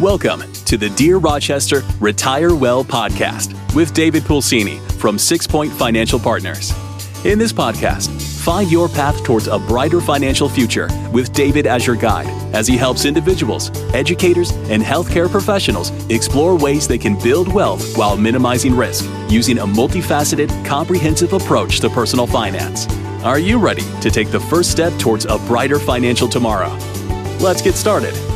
Welcome to the Dear Rochester Retire Well podcast with David Pulsini from Six Point Financial Partners. In this podcast, find your path towards a brighter financial future with David as your guide as he helps individuals, educators, and healthcare professionals explore ways they can build wealth while minimizing risk using a multifaceted, comprehensive approach to personal finance. Are you ready to take the first step towards a brighter financial tomorrow? Let's get started.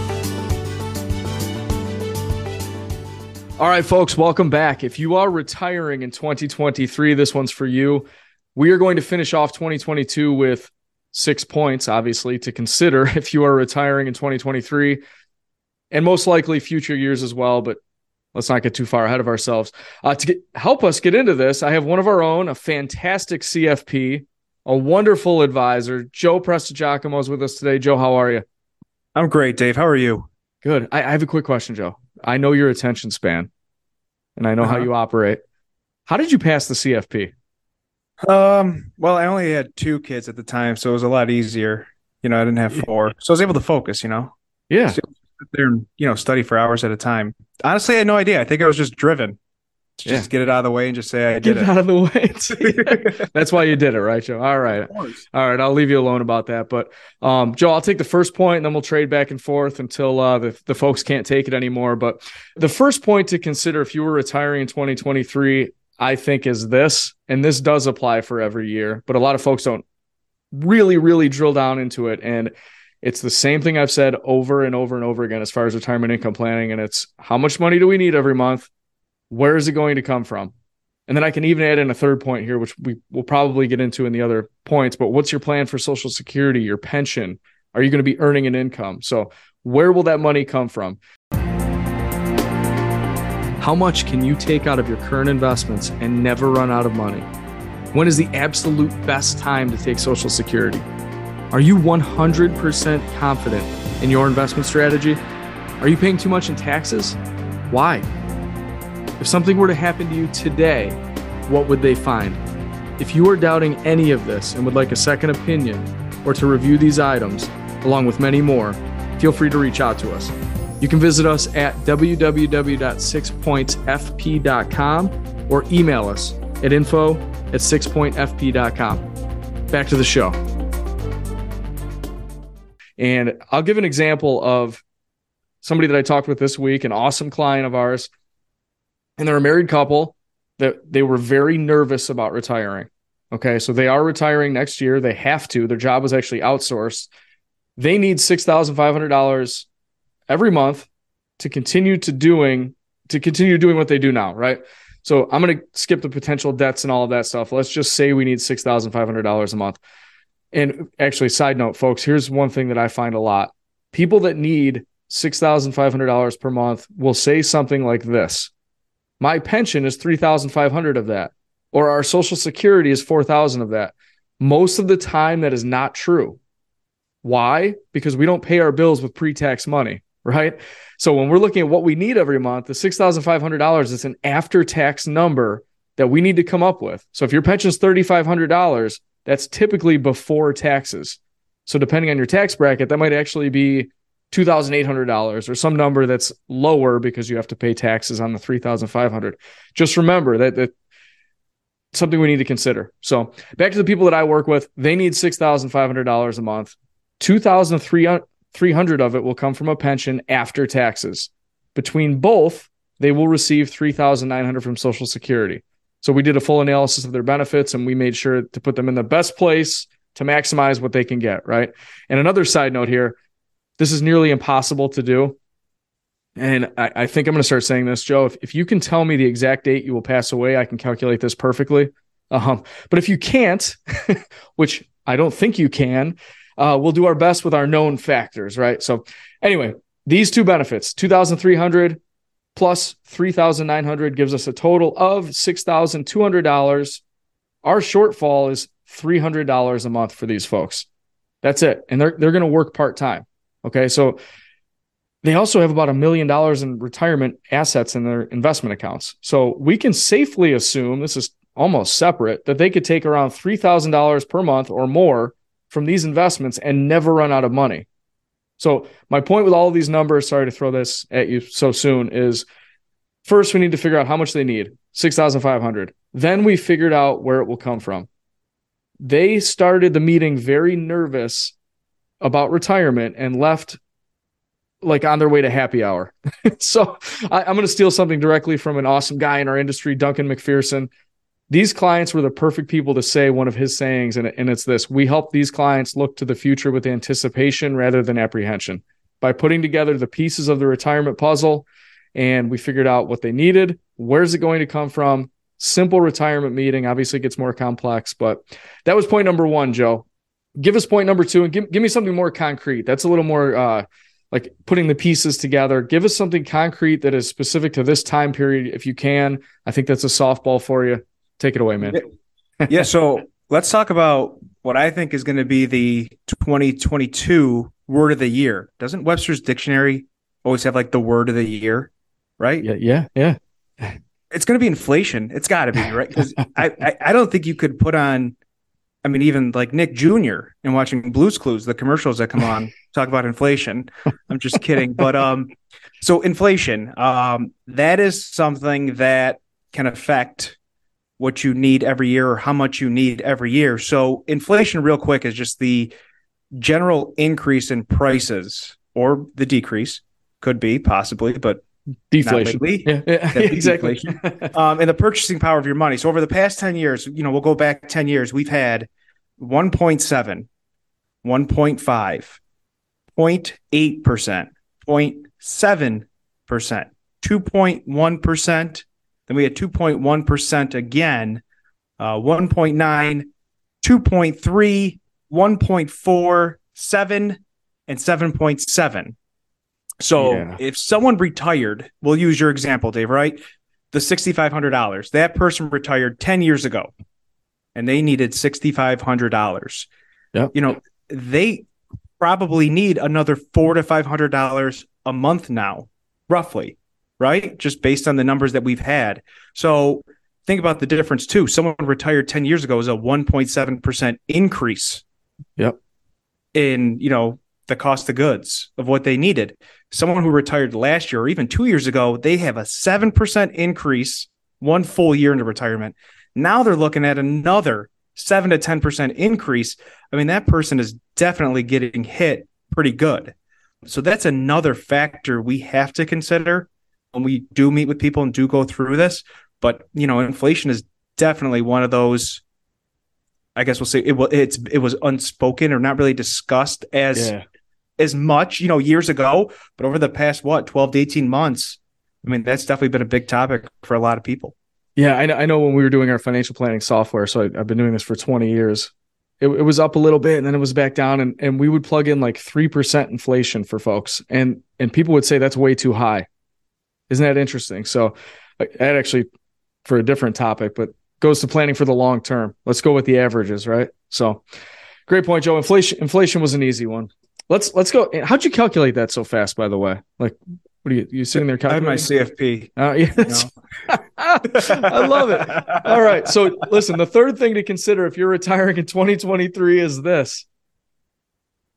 All right, folks, welcome back. If you are retiring in 2023, this one's for you. We are going to finish off 2022 with six points, obviously, to consider if you are retiring in 2023 and most likely future years as well. But let's not get too far ahead of ourselves. Uh, to get, help us get into this, I have one of our own, a fantastic CFP, a wonderful advisor. Joe Prestigiacomo is with us today. Joe, how are you? I'm great, Dave. How are you? Good. I, I have a quick question, Joe. I know your attention span and I know uh-huh. how you operate. How did you pass the CFP? Um, well, I only had two kids at the time, so it was a lot easier. You know, I didn't have four. So I was able to focus, you know. Yeah. So sit there and, you know, study for hours at a time. Honestly, I had no idea. I think I was just driven yeah. just get it out of the way and just say I did it. get it. out of the way. That's why you did it, right, Joe? All right. All right. I'll leave you alone about that. But um, Joe, I'll take the first point and then we'll trade back and forth until uh, the, the folks can't take it anymore. But the first point to consider if you were retiring in 2023, I think, is this, and this does apply for every year, but a lot of folks don't really, really drill down into it. And it's the same thing I've said over and over and over again as far as retirement income planning. And it's how much money do we need every month? Where is it going to come from? And then I can even add in a third point here, which we will probably get into in the other points. But what's your plan for Social Security, your pension? Are you going to be earning an income? So, where will that money come from? How much can you take out of your current investments and never run out of money? When is the absolute best time to take Social Security? Are you 100% confident in your investment strategy? Are you paying too much in taxes? Why? If something were to happen to you today, what would they find? If you are doubting any of this and would like a second opinion or to review these items, along with many more, feel free to reach out to us. You can visit us at www.sixpointsfp.com or email us at info at sixpointfp.com. Back to the show. And I'll give an example of somebody that I talked with this week, an awesome client of ours and they're a married couple that they were very nervous about retiring. Okay, so they are retiring next year. They have to. Their job was actually outsourced. They need six thousand five hundred dollars every month to continue to doing to continue doing what they do now, right? So I'm going to skip the potential debts and all of that stuff. Let's just say we need six thousand five hundred dollars a month. And actually, side note, folks, here's one thing that I find a lot: people that need six thousand five hundred dollars per month will say something like this my pension is 3500 of that or our social security is 4000 of that. Most of the time that is not true. Why? Because we don't pay our bills with pre-tax money right? So when we're looking at what we need every month the $6500 is an after-tax number that we need to come up with. So if your pension is $3500 that's typically before taxes. So depending on your tax bracket that might actually be $2,800 or some number that's lower because you have to pay taxes on the 3,500. Just remember that that something we need to consider. So, back to the people that I work with, they need $6,500 a month. 2,300 of it will come from a pension after taxes. Between both, they will receive 3,900 from Social Security. So, we did a full analysis of their benefits and we made sure to put them in the best place to maximize what they can get, right? And another side note here, this is nearly impossible to do. And I, I think I'm going to start saying this, Joe. If, if you can tell me the exact date you will pass away, I can calculate this perfectly. Um, but if you can't, which I don't think you can, uh, we'll do our best with our known factors, right? So, anyway, these two benefits 2,300 plus 3,900 gives us a total of $6,200. Our shortfall is $300 a month for these folks. That's it. And they're, they're going to work part time. Okay. So they also have about a million dollars in retirement assets in their investment accounts. So we can safely assume this is almost separate that they could take around $3,000 per month or more from these investments and never run out of money. So my point with all of these numbers, sorry to throw this at you so soon, is first we need to figure out how much they need, 6,500. Then we figured out where it will come from. They started the meeting very nervous about retirement and left like on their way to happy hour. so I, am going to steal something directly from an awesome guy in our industry, Duncan MacPherson. These clients were the perfect people to say one of his sayings, and, and it's this We help these clients look to the future with anticipation rather than apprehension. By putting together the pieces of the retirement puzzle, and we figured out what they needed, where's it going to come from? Simple retirement meeting. Obviously, gets more complex, but that was point number one, Joe. Give us point number two and give, give me something more concrete. That's a little more uh, like putting the pieces together. Give us something concrete that is specific to this time period if you can. I think that's a softball for you. Take it away, man. yeah. So let's talk about what I think is going to be the 2022 word of the year. Doesn't Webster's dictionary always have like the word of the year? Right. Yeah. Yeah. Yeah. It's going to be inflation. It's got to be right. Because I, I, I don't think you could put on, I mean, even like Nick Jr. and watching Blues Clues, the commercials that come on talk about inflation. I'm just kidding. But um, so inflation, um, that is something that can affect what you need every year or how much you need every year. So inflation, real quick, is just the general increase in prices or the decrease could be possibly, but deflation. Yeah, yeah. exactly. um, and the purchasing power of your money. So over the past 10 years, you know, we'll go back 10 years, we've had 1.7, 1.5, 0.8%, 0.7%, 2.1%, then we had 2.1% again, uh, 1.9, 2.3, 1.4, 7, and 7.7. So yeah. if someone retired, we'll use your example, Dave, right? The $6,500, that person retired 10 years ago and they needed $6,500. Yeah. You know, they probably need another four to $500 a month now, roughly right? Just based on the numbers that we've had. So think about the difference too. Someone retired 10 years ago is a 1.7% increase. Yep. In, you know, the cost of goods of what they needed. Someone who retired last year or even 2 years ago, they have a 7% increase one full year into retirement. Now they're looking at another 7 to 10% increase. I mean, that person is definitely getting hit pretty good. So that's another factor we have to consider when we do meet with people and do go through this. But you know, inflation is definitely one of those. I guess we'll say it was it was unspoken or not really discussed as yeah. As much, you know, years ago. But over the past what twelve to eighteen months, I mean, that's definitely been a big topic for a lot of people. Yeah, I know, I know when we were doing our financial planning software. So I, have been doing this for 20 years. It, it, was up a little bit and then it was back down and, and we would plug in like 3% inflation for folks. And, and people would say that's way too high. Isn't that interesting? So uh, that actually for a different topic, but goes to planning for the long term. Let's go with the averages, right? So great point, Joe. Inflation inflation was an easy one. Let's let's go. How'd you calculate that so fast, by the way? Like what are you you sitting there calculating? I have my CFP. Uh, yeah, I love it. All right. So listen, the third thing to consider if you're retiring in 2023 is this.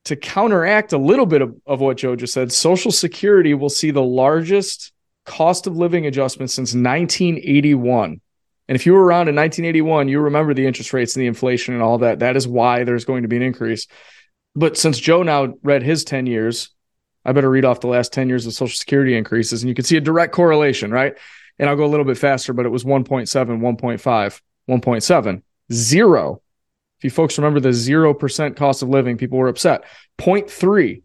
To counteract a little bit of, of what Joe just said, Social Security will see the largest cost of living adjustment since 1981. And if you were around in 1981, you remember the interest rates and the inflation and all that. That is why there's going to be an increase. But since Joe now read his 10 years, I better read off the last 10 years of Social Security increases. And you can see a direct correlation, right? And I'll go a little bit faster, but it was 1.7, 1.5, 1.7, zero. If you folks remember the 0% cost of living, people were upset. 0.3,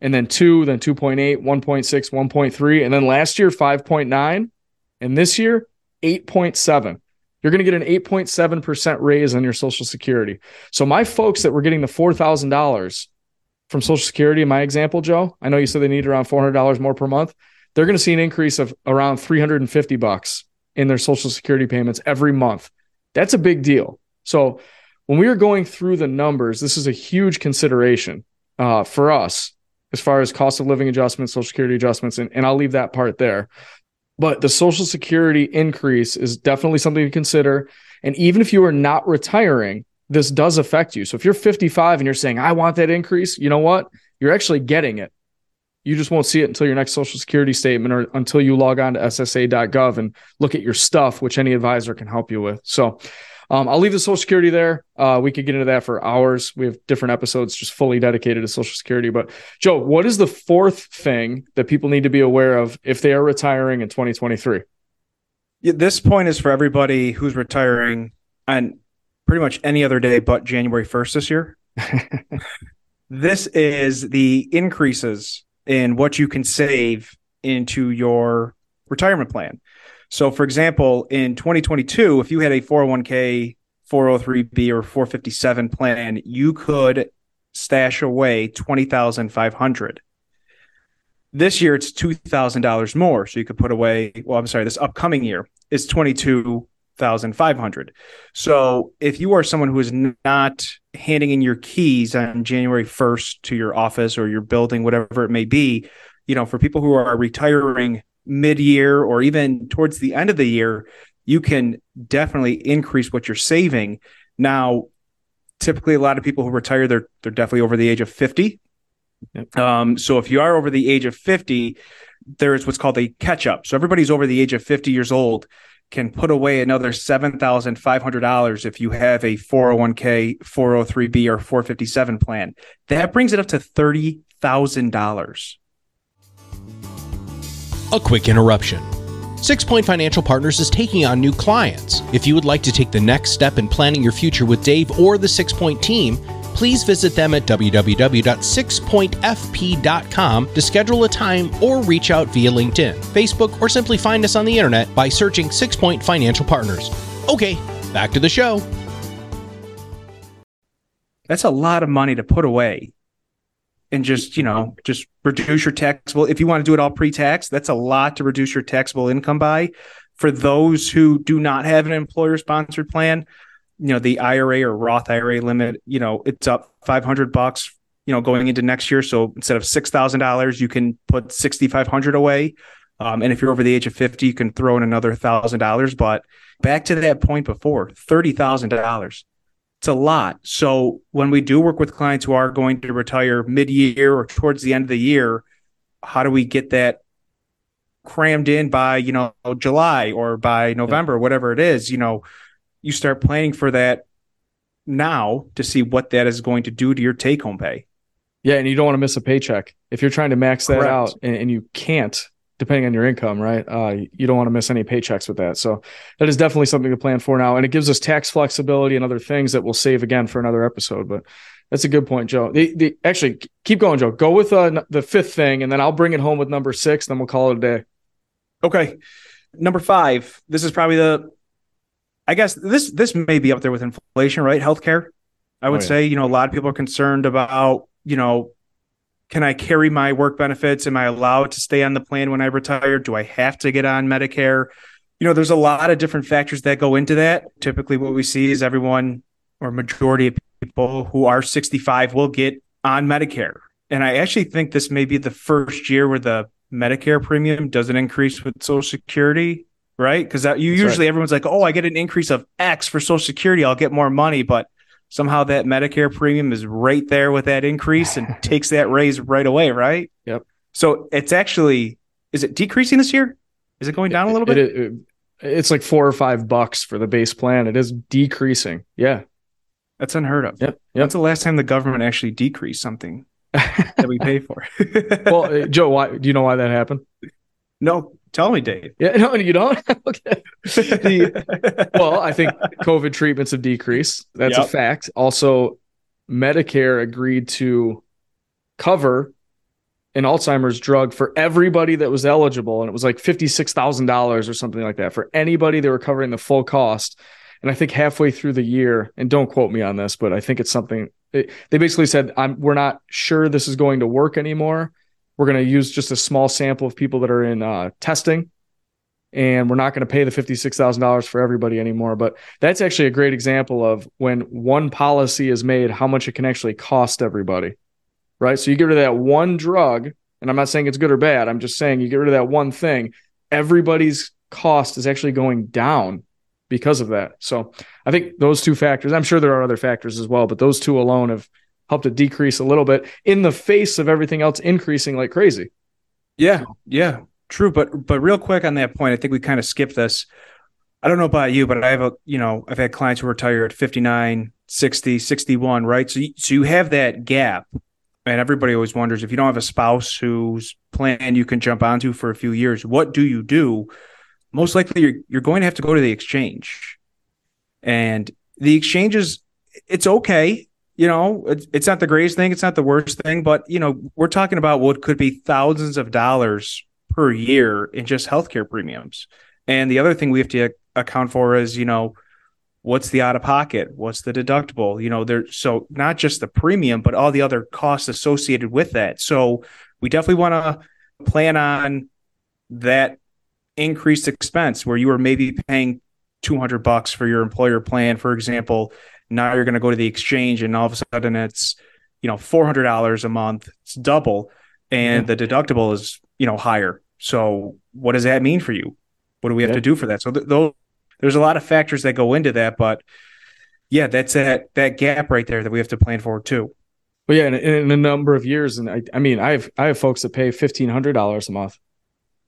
and then two, then 2.8, 1.6, 1.3, and then last year 5.9, and this year 8.7. You're going to get an 8.7% raise on your Social Security. So my folks that were getting the $4,000 from Social Security in my example, Joe, I know you said they need around $400 more per month. They're going to see an increase of around 350 bucks in their Social Security payments every month. That's a big deal. So when we are going through the numbers, this is a huge consideration uh, for us as far as cost of living adjustments, social security adjustments, and, and I'll leave that part there. But the social security increase is definitely something to consider. And even if you are not retiring, this does affect you. So if you're 55 and you're saying, I want that increase, you know what? You're actually getting it you just won't see it until your next social security statement or until you log on to ssa.gov and look at your stuff, which any advisor can help you with. So um, I'll leave the social security there. Uh, we could get into that for hours. We have different episodes just fully dedicated to social security. But Joe, what is the fourth thing that people need to be aware of if they are retiring in 2023? Yeah, this point is for everybody who's retiring on pretty much any other day but January 1st this year. this is the increases in what you can save into your retirement plan. So, for example, in 2022, if you had a 401k, 403b, or 457 plan, you could stash away 20,500. This year, it's $2,000 more. So you could put away, well, I'm sorry, this upcoming year is 22,500. So if you are someone who is not handing in your keys on January 1st to your office or your building, whatever it may be, you know, for people who are retiring mid-year or even towards the end of the year, you can definitely increase what you're saving. Now, typically a lot of people who retire, they're they're definitely over the age of 50. Yep. Um, so if you are over the age of 50, there's what's called a catch up. So everybody's over the age of 50 years old can put away another $7,500 if you have a 401k, 403b, or 457 plan. That brings it up to $30,000. A quick interruption. Six Point Financial Partners is taking on new clients. If you would like to take the next step in planning your future with Dave or the Six Point team, please visit them at www.sixpointfp.com to schedule a time or reach out via LinkedIn, Facebook, or simply find us on the internet by searching Six Point Financial Partners. Okay, back to the show. That's a lot of money to put away and just you know just reduce your taxable if you want to do it all pre-tax that's a lot to reduce your taxable income by. For those who do not have an employer sponsored plan you know the ira or roth ira limit you know it's up 500 bucks you know going into next year. So instead of $6000 you can put 6500 away. Um, and if you're over the age of 50 you can throw in another $1000 but back to that point before $30000 it's a lot. So when we do work with clients who are going to retire mid-year or towards the end of the year, how do we get that crammed in by, you know, July or by November, yeah. whatever it is, you know, you start planning for that now to see what that is going to do to your take home pay. Yeah, and you don't want to miss a paycheck. If you're trying to max that Correct. out and, and, you can't, depending on your income, right? Uh, you don't want to miss any paychecks with that. So that is definitely something to plan for now. And it gives us tax flexibility and other things that we'll save again for another episode. But that's a good point, Joe. The, the actually keep going, Joe. Go with uh, the fifth thing, and then I'll bring it home with number six. and Then we'll call it a day. Okay, number five. This is probably the. I guess this this may be up there with inflation, right? Healthcare. I would oh, yeah. say you know a lot of people are concerned about you know can I carry my work benefits? Am I allowed to stay on the plan when I retire? Do I have to get on Medicare? You know, there's a lot of different factors that go into that. Typically, what we see is everyone or majority of people who are 65 will get on Medicare. And I actually think this may be the first year where the Medicare premium doesn't increase with Social Security, right? Because you usually right. everyone's like, oh, I get an increase of X for Social Security, I'll get more money. But somehow that Medicare premium is right there with that increase and takes that raise right away, right? Yep. So it's actually is it decreasing this year? Is it going down a little bit? It, it, it's like four or five bucks for the base plan. It is decreasing. Yeah. That's unheard of. Yep. yep. That's the last time the government actually decreased something that we pay for. well, uh, Joe, why do you know why that happened? No, Tell me, Dave. Yeah, no, you don't. okay. The, well, I think COVID treatments have decreased. That's yep. a fact. Also, Medicare agreed to cover an Alzheimer's drug for everybody that was eligible, and it was like fifty-six thousand dollars or something like that for anybody. They were covering the full cost, and I think halfway through the year, and don't quote me on this, but I think it's something. It, they basically said, "I'm "We're not sure this is going to work anymore." We're going to use just a small sample of people that are in uh, testing, and we're not going to pay the $56,000 for everybody anymore. But that's actually a great example of when one policy is made, how much it can actually cost everybody, right? So you get rid of that one drug, and I'm not saying it's good or bad. I'm just saying you get rid of that one thing, everybody's cost is actually going down because of that. So I think those two factors, I'm sure there are other factors as well, but those two alone have helped it decrease a little bit in the face of everything else increasing like crazy. Yeah, yeah, true. But but real quick on that point, I think we kind of skipped this. I don't know about you, but I have a you know I've had clients who retire at 59, 60, 61, right? So you, so you have that gap, and everybody always wonders if you don't have a spouse whose plan you can jump onto for a few years, what do you do? Most likely, you're you're going to have to go to the exchange, and the exchange is it's okay you know, it's, not the greatest thing, it's not the worst thing, but you know, we're talking about what could be thousands of dollars per year in just healthcare premiums. And the other thing we have to account for is, you know, what's the out of pocket, what's the deductible, you know, there so not just the premium, but all the other costs associated with that. So we definitely want to plan on that increased expense where you are maybe paying 200 bucks for your employer plan, for example, now you're going to go to the exchange and all of a sudden it's, you know, $400 a month. It's double and mm-hmm. the deductible is, you know, higher. So what does that mean for you? What do we have yeah. to do for that? So th- those, there's a lot of factors that go into that, but yeah, that's that, that gap right there that we have to plan for too. Well, yeah, in, in a number of years, and I, I mean, I have I have folks that pay fifteen hundred dollars a month,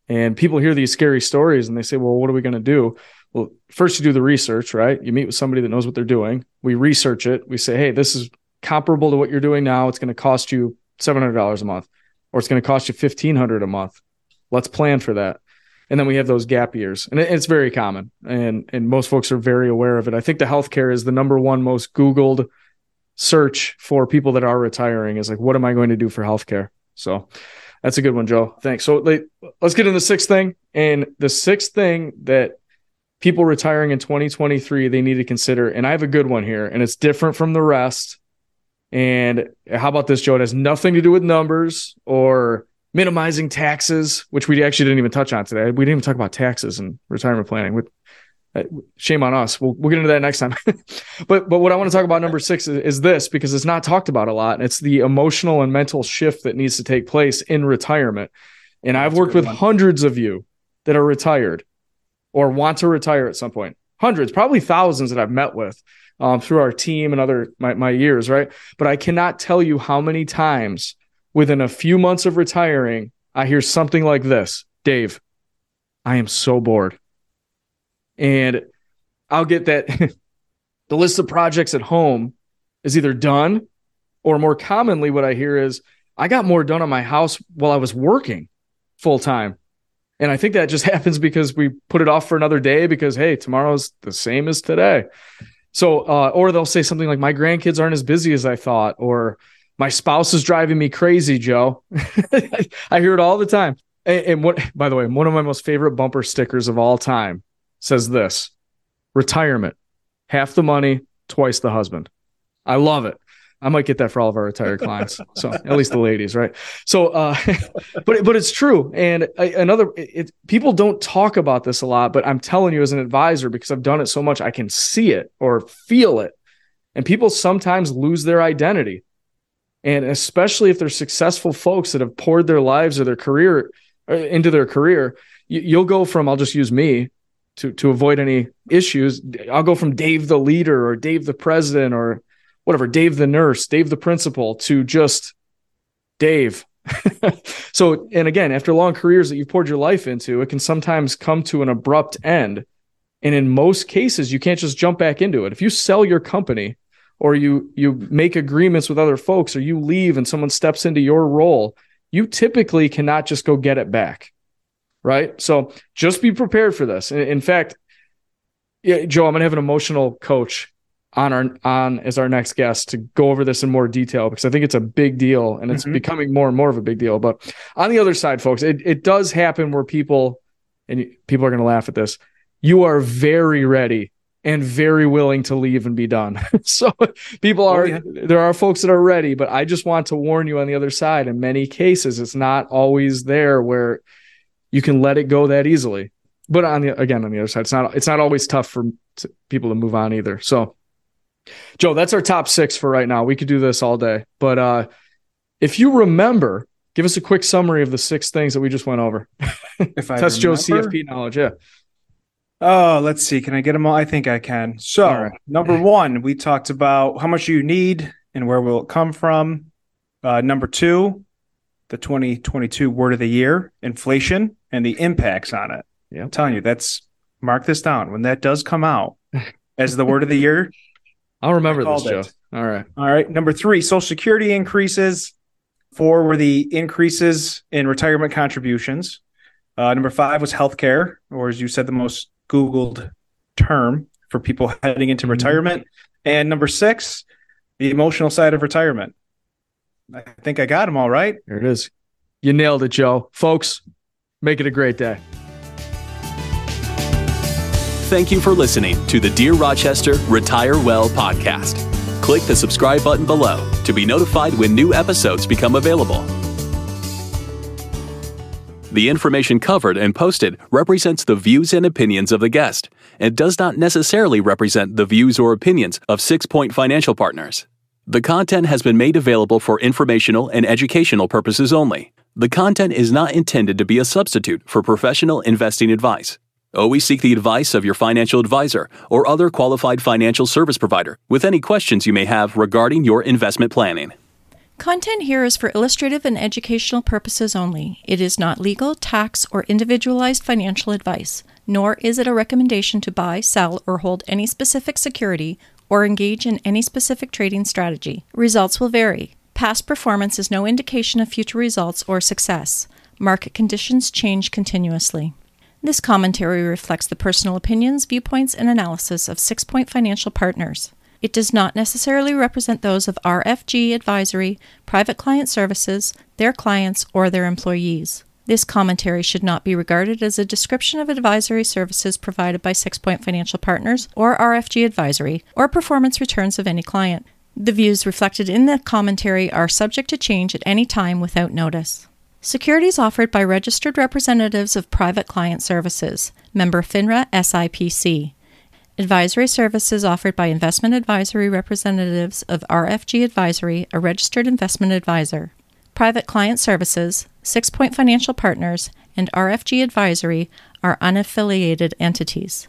and people hear these scary stories and they say, "Well, what are we going to do?" Well, first you do the research, right? You meet with somebody that knows what they're doing. We research it. We say, hey, this is comparable to what you're doing now. It's going to cost you $700 a month, or it's going to cost you 1500 a month. Let's plan for that. And then we have those gap years, and it's very common, and and most folks are very aware of it. I think the healthcare is the number one most Googled search for people that are retiring. Is like, what am I going to do for healthcare? So that's a good one, Joe. Thanks. So let's get into the sixth thing, and the sixth thing that people retiring in 2023 they need to consider. And I have a good one here, and it's different from the rest. And how about this, Joe? It has nothing to do with numbers or minimizing taxes, which we actually didn't even touch on today. We didn't even talk about taxes and retirement planning. With uh, shame on us. We'll, we'll get into that next time. but but what I want to talk about number six is, is this because it's not talked about a lot. And it's the emotional and mental shift that needs to take place in retirement. And I've worked with one. hundreds of you that are retired or want to retire at some point. Hundreds, probably thousands that I've met with um, through our team and other my, my years, right? But I cannot tell you how many times within a few months of retiring, I hear something like this Dave, I am so bored. And I'll get that the list of projects at home is either done or more commonly, what I hear is I got more done on my house while I was working full time and I think that just happens because we put it off for another day because, hey, tomorrow's the same as today. So, uh, or they'll say something like, my grandkids aren't as busy as I thought, or my spouse is driving me crazy, Joe. I hear it all the time. And, and what, by the way, one of my most favorite bumper stickers of all time says this retirement, half the money, twice the husband. I love it. I might get that for all of our retired clients. So at least the ladies, right? So, uh, but but it's true. And another, it, people don't talk about this a lot, but I'm telling you as an advisor because I've done it so much, I can see it or feel it. And people sometimes lose their identity, and especially if they're successful folks that have poured their lives or their career uh, into their career, you, you'll go from I'll just use me to to avoid any issues. I'll go from Dave the leader or Dave the president or whatever, Dave the nurse, Dave the principal, to just Dave. so, and again, after long careers that you've poured your life into, it can sometimes come to an abrupt end. And in most cases, you can't just jump back into it. If you sell your company or you you make agreements with other folks or you leave and someone steps into your role, you typically cannot just go get it back. Right? So, just be prepared for this. In fact, yeah, Joe, I'm to have an emotional coach on our on as our next guest to go over this in more detail because I think it's a big deal and it's mm-hmm. becoming more and more of a big deal. But on the other side, folks, it, it does happen where people and people are going to laugh at this. You are very ready and very willing to leave and be done. so people oh, are oh, yeah. there are folks that are ready, but I just want to warn you on the other side. In many cases, it's not always there where you can let it go that easily. But on the again on the other side, it's not it's not always tough for people to move on either. So Joe, that's our top six for right now. We could do this all day. But uh, if you remember, give us a quick summary of the six things that we just went over. If I test Joe's CFP knowledge, yeah. Oh, let's see. Can I get them all? I think I can. So, right. number one, we talked about how much you need and where will it come from. Uh, number two, the 2022 word of the year, inflation and the impacts on it. Yeah. I'm telling you, that's mark this down. When that does come out as the word of the year, I'll remember this, Joe. it. All right. All right. Number three, Social Security increases. Four were the increases in retirement contributions. Uh, number five was healthcare, or as you said, the most Googled term for people heading into Mhm. retirement. And number six, the emotional side of retirement. I think I got them all right. There it is. You nailed it, Joe. Folks, make it a great day. Thank you for listening to the Dear Rochester Retire Well podcast. Click the subscribe button below to be notified when new episodes become available. The information covered and posted represents the views and opinions of the guest and does not necessarily represent the views or opinions of Six Point Financial Partners. The content has been made available for informational and educational purposes only. The content is not intended to be a substitute for professional investing advice. Always seek the advice of your financial advisor or other qualified financial service provider with any questions you may have regarding your investment planning. Content here is for illustrative and educational purposes only. It is not legal, tax, or individualized financial advice, nor is it a recommendation to buy, sell, or hold any specific security or engage in any specific trading strategy. Results will vary. Past performance is no indication of future results or success. Market conditions change continuously. This commentary reflects the personal opinions, viewpoints, and analysis of Six Point Financial Partners. It does not necessarily represent those of RFG Advisory, Private Client Services, their clients, or their employees. This commentary should not be regarded as a description of advisory services provided by Six Point Financial Partners or RFG Advisory, or performance returns of any client. The views reflected in the commentary are subject to change at any time without notice. Securities offered by registered representatives of Private Client Services, member FINRA SIPC. Advisory services offered by investment advisory representatives of RFG Advisory, a registered investment advisor. Private Client Services, Six Point Financial Partners, and RFG Advisory are unaffiliated entities.